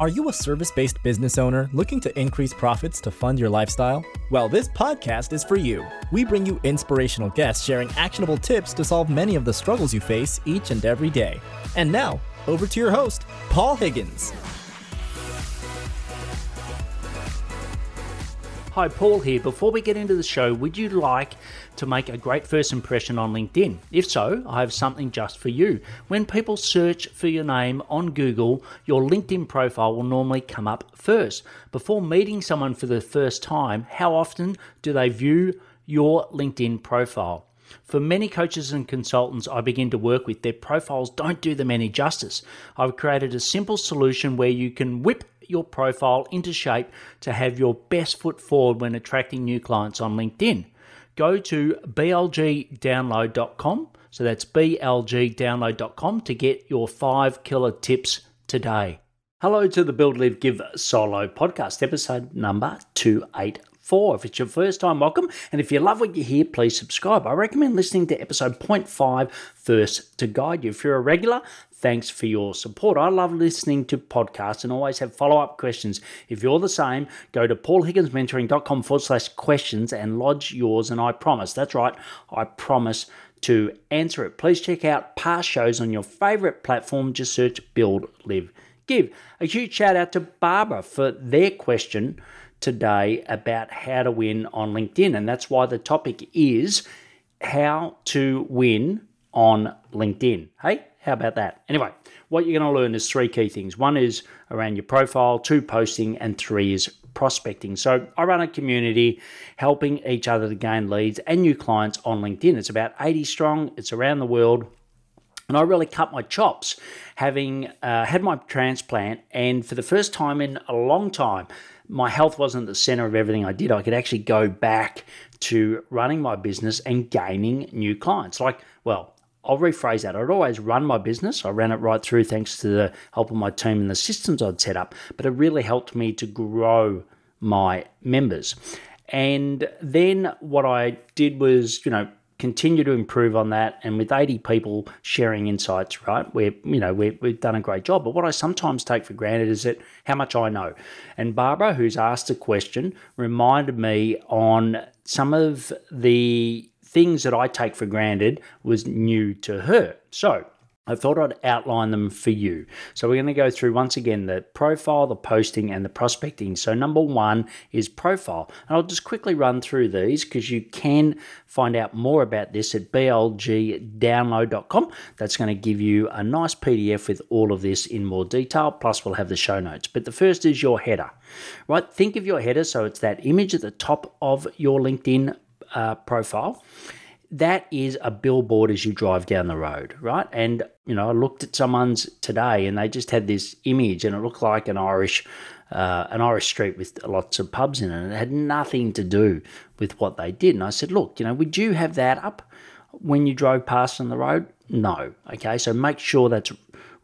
Are you a service based business owner looking to increase profits to fund your lifestyle? Well, this podcast is for you. We bring you inspirational guests sharing actionable tips to solve many of the struggles you face each and every day. And now, over to your host, Paul Higgins. Hi, Paul here. Before we get into the show, would you like to make a great first impression on LinkedIn? If so, I have something just for you. When people search for your name on Google, your LinkedIn profile will normally come up first. Before meeting someone for the first time, how often do they view your LinkedIn profile? For many coaches and consultants I begin to work with, their profiles don't do them any justice. I've created a simple solution where you can whip your profile into shape to have your best foot forward when attracting new clients on LinkedIn. Go to blgdownload.com. So that's blgdownload.com to get your five killer tips today. Hello to the Build, Live, Give Solo podcast, episode number 284. If it's your first time, welcome. And if you love what you hear, please subscribe. I recommend listening to episode 0.5 first to guide you. If you're a regular, Thanks for your support. I love listening to podcasts and always have follow up questions. If you're the same, go to paulhigginsmentoring.com forward slash questions and lodge yours. And I promise, that's right, I promise to answer it. Please check out past shows on your favorite platform. Just search Build, Live, Give. A huge shout out to Barbara for their question today about how to win on LinkedIn. And that's why the topic is how to win on LinkedIn. Hey, how about that? Anyway, what you're going to learn is three key things. One is around your profile, two, posting, and three is prospecting. So I run a community helping each other to gain leads and new clients on LinkedIn. It's about 80 strong, it's around the world. And I really cut my chops having uh, had my transplant. And for the first time in a long time, my health wasn't the center of everything I did. I could actually go back to running my business and gaining new clients. Like, well, I'll rephrase that. I'd always run my business. I ran it right through thanks to the help of my team and the systems I'd set up, but it really helped me to grow my members. And then what I did was, you know, continue to improve on that. And with 80 people sharing insights, right, we're, you know, we we've done a great job. But what I sometimes take for granted is that how much I know. And Barbara, who's asked a question, reminded me on some of the things that I take for granted was new to her. So I thought I'd outline them for you. So we're going to go through once again the profile, the posting, and the prospecting. So number one is profile. And I'll just quickly run through these because you can find out more about this at blgdownload.com. That's going to give you a nice PDF with all of this in more detail. Plus, we'll have the show notes. But the first is your header, right? Think of your header. So it's that image at the top of your LinkedIn uh, profile, that is a billboard as you drive down the road, right? And you know, I looked at someone's today, and they just had this image, and it looked like an Irish, uh, an Irish street with lots of pubs in it, and it had nothing to do with what they did. And I said, look, you know, would you have that up when you drove past on the road? No. Okay, so make sure that's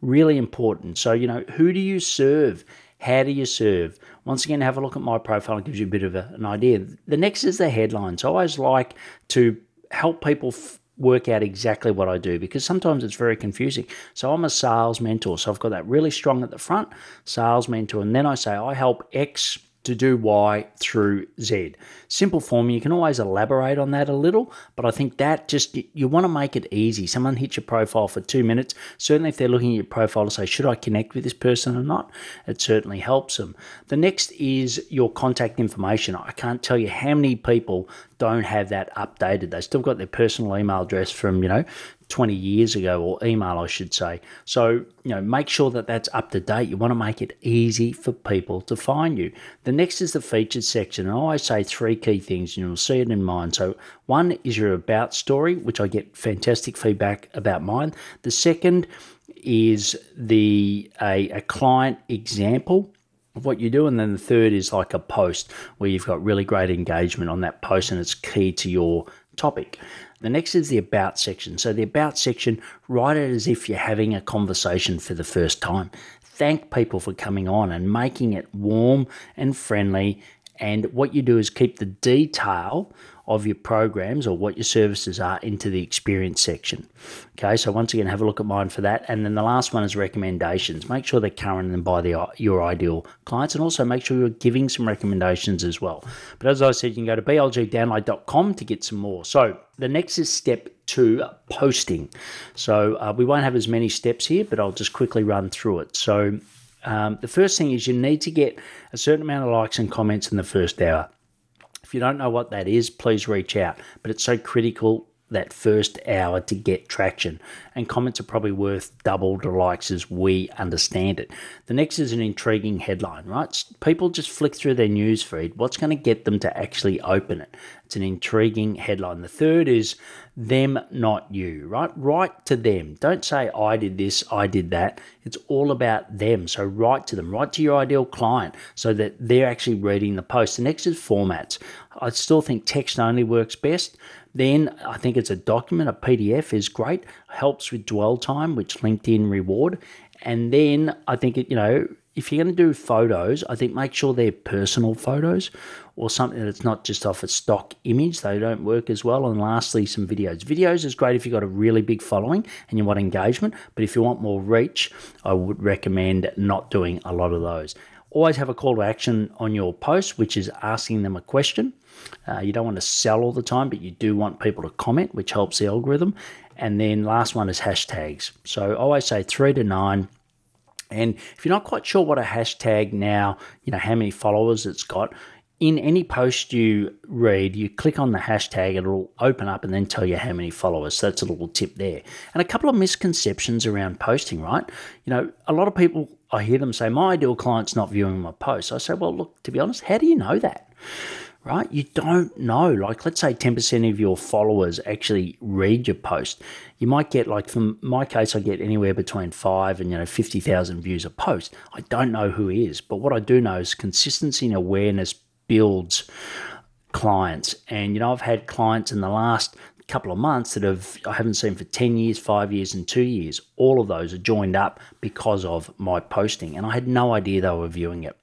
really important. So you know, who do you serve? How do you serve? Once again, have a look at my profile. It gives you a bit of a, an idea. The next is the headlines. I always like to help people f- work out exactly what I do because sometimes it's very confusing. So I'm a sales mentor. So I've got that really strong at the front, sales mentor. And then I say, I help X to do Y through Z. Simple form, you can always elaborate on that a little, but I think that just, you want to make it easy. Someone hits your profile for two minutes. Certainly, if they're looking at your profile to say, should I connect with this person or not? It certainly helps them. The next is your contact information. I can't tell you how many people don't have that updated. They still got their personal email address from, you know, 20 years ago, or email, I should say. So, you know, make sure that that's up to date. You want to make it easy for people to find you. The next is the featured section. And I always say three key things, and you'll see it in mine. So, one is your about story, which I get fantastic feedback about mine. The second is the a, a client example of what you do. And then the third is like a post where you've got really great engagement on that post and it's key to your topic. The next is the about section. So, the about section, write it as if you're having a conversation for the first time. Thank people for coming on and making it warm and friendly. And what you do is keep the detail of your programs or what your services are into the experience section. Okay, so once again, have a look at mine for that. And then the last one is recommendations. Make sure they're current and by the, your ideal clients, and also make sure you're giving some recommendations as well. But as I said, you can go to blgdownload.com to get some more. So the next is step two posting. So uh, we won't have as many steps here, but I'll just quickly run through it. So um, the first thing is you need to get a certain amount of likes and comments in the first hour. If you don't know what that is, please reach out. But it's so critical that first hour to get traction. And comments are probably worth double the likes as we understand it. The next is an intriguing headline, right? People just flick through their news feed. What's going to get them to actually open it? It's an intriguing headline. The third is them, not you, right? Write to them. Don't say, I did this, I did that. It's all about them. So write to them, write to your ideal client so that they're actually reading the post. The next is formats. I still think text only works best. Then I think it's a document, a PDF is great, helps with dwell time, which LinkedIn reward. And then I think it, you know, if you're going to do photos, I think make sure they're personal photos or something that's not just off a stock image. They don't work as well. And lastly, some videos. Videos is great if you've got a really big following and you want engagement, but if you want more reach, I would recommend not doing a lot of those. Always have a call to action on your post, which is asking them a question. Uh, you don't want to sell all the time, but you do want people to comment, which helps the algorithm. And then last one is hashtags. So I always say three to nine. And if you're not quite sure what a hashtag now, you know, how many followers it's got, in any post you read, you click on the hashtag, it'll open up and then tell you how many followers. So that's a little tip there. And a couple of misconceptions around posting, right? You know, a lot of people, I hear them say, my ideal client's not viewing my posts. I say, well, look, to be honest, how do you know that? Right? You don't know. Like, let's say 10% of your followers actually read your post. You might get, like, from my case, I get anywhere between five and, you know, 50,000 views a post. I don't know who is, but what I do know is consistency and awareness builds clients. And, you know, I've had clients in the last couple of months that have I haven't seen for 10 years, 5 years and 2 years. All of those are joined up because of my posting and I had no idea they were viewing it.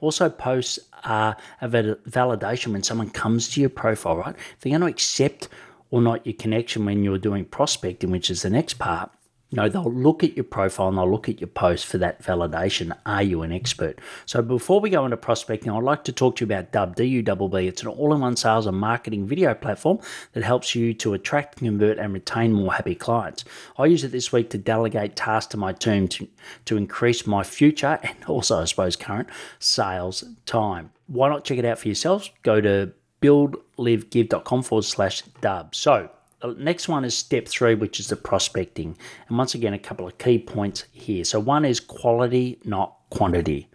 Also, posts are a validation when someone comes to your profile, right? If they're going to accept or not your connection when you're doing prospecting, which is the next part, know, they'll look at your profile and they'll look at your post for that validation. Are you an expert? So before we go into prospecting, I'd like to talk to you about Dubb, D-U-B-B. It's an all-in-one sales and marketing video platform that helps you to attract, convert, and retain more happy clients. I use it this week to delegate tasks to my team to, to increase my future and also, I suppose, current sales time. Why not check it out for yourselves? Go to buildlivegive.com forward slash dub. So Uh, next one is step three, which is the prospecting. And once again, a couple of key points here. So one is quality, not quantity.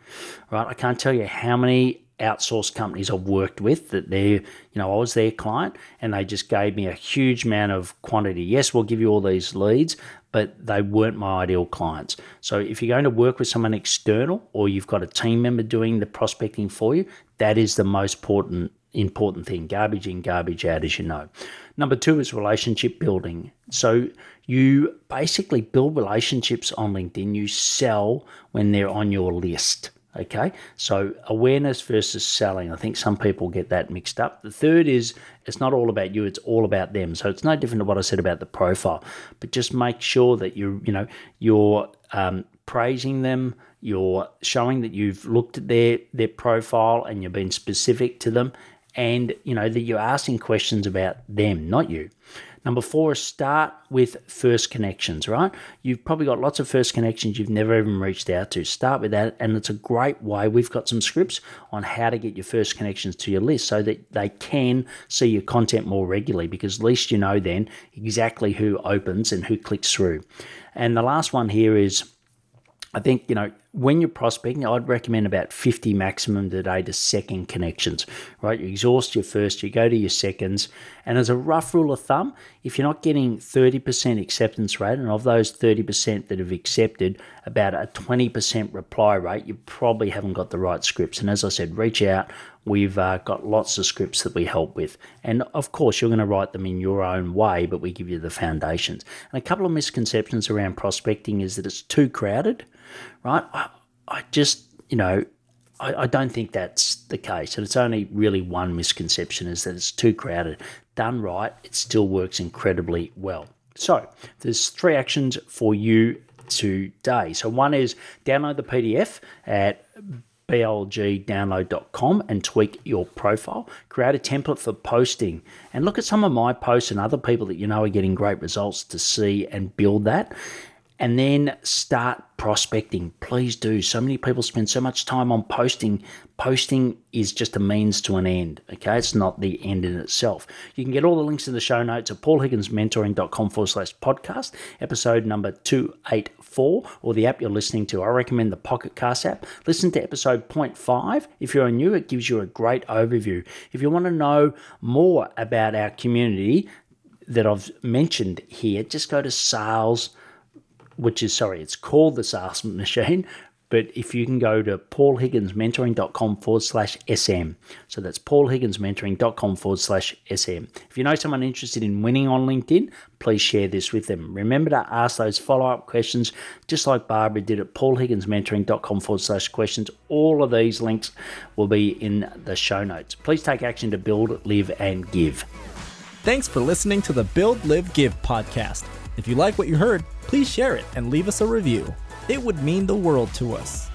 Right? I can't tell you how many outsourced companies I've worked with that they, you know, I was their client and they just gave me a huge amount of quantity. Yes, we'll give you all these leads, but they weren't my ideal clients. So if you're going to work with someone external or you've got a team member doing the prospecting for you, that is the most important important thing. Garbage in, garbage out, as you know. Number two is relationship building. So you basically build relationships on LinkedIn. You sell when they're on your list. Okay, so awareness versus selling. I think some people get that mixed up. The third is it's not all about you; it's all about them. So it's no different to what I said about the profile, but just make sure that you you know you're um, praising them, you're showing that you've looked at their their profile and you've been specific to them, and you know that you're asking questions about them, not you. Number four is start with first connections, right? You've probably got lots of first connections you've never even reached out to. Start with that, and it's a great way. We've got some scripts on how to get your first connections to your list so that they can see your content more regularly because at least you know then exactly who opens and who clicks through. And the last one here is I think, you know, when you're prospecting, I'd recommend about 50 maximum today to second connections, right? You exhaust your first, you go to your seconds. And as a rough rule of thumb, if you're not getting 30% acceptance rate, and of those 30% that have accepted, about a 20% reply rate, you probably haven't got the right scripts. And as I said, reach out. We've uh, got lots of scripts that we help with. And of course, you're going to write them in your own way, but we give you the foundations. And a couple of misconceptions around prospecting is that it's too crowded right? I just, you know, I, I, don't think that's the case. And it's only really one misconception is that it's too crowded. Done right, it still works incredibly well. So there's three actions for you today. So one is download the PDF at blgdownload.com and tweak your profile. Create a template for posting and look at some of my posts and other people that you know are getting great results to see and build that and then start prospecting. Please do. So many people spend so much time on posting. Posting is just a means to an end. Okay, it's not the end in itself. You can get all the links in the show notes at paulhigginsmentoring.com forward slash podcast, episode number 284, or the app you're listening to. I recommend the Pocket Cast app. Listen to episode 0.5. If you're new, it gives you a great overview. If you want to know more about our community that I've mentioned here, just go to sales which is sorry, it's called the SaaS machine. But if you can go to paulhigginsmentoring.com forward slash SM. So that's paulhigginsmentoring.com forward slash SM. If you know someone interested in winning on LinkedIn, please share this with them. Remember to ask those follow up questions, just like Barbara did at paulhigginsmentoring.com forward slash questions. All of these links will be in the show notes. Please take action to build, live, and give. Thanks for listening to the Build, Live, Give podcast. If you like what you heard, please share it and leave us a review. It would mean the world to us.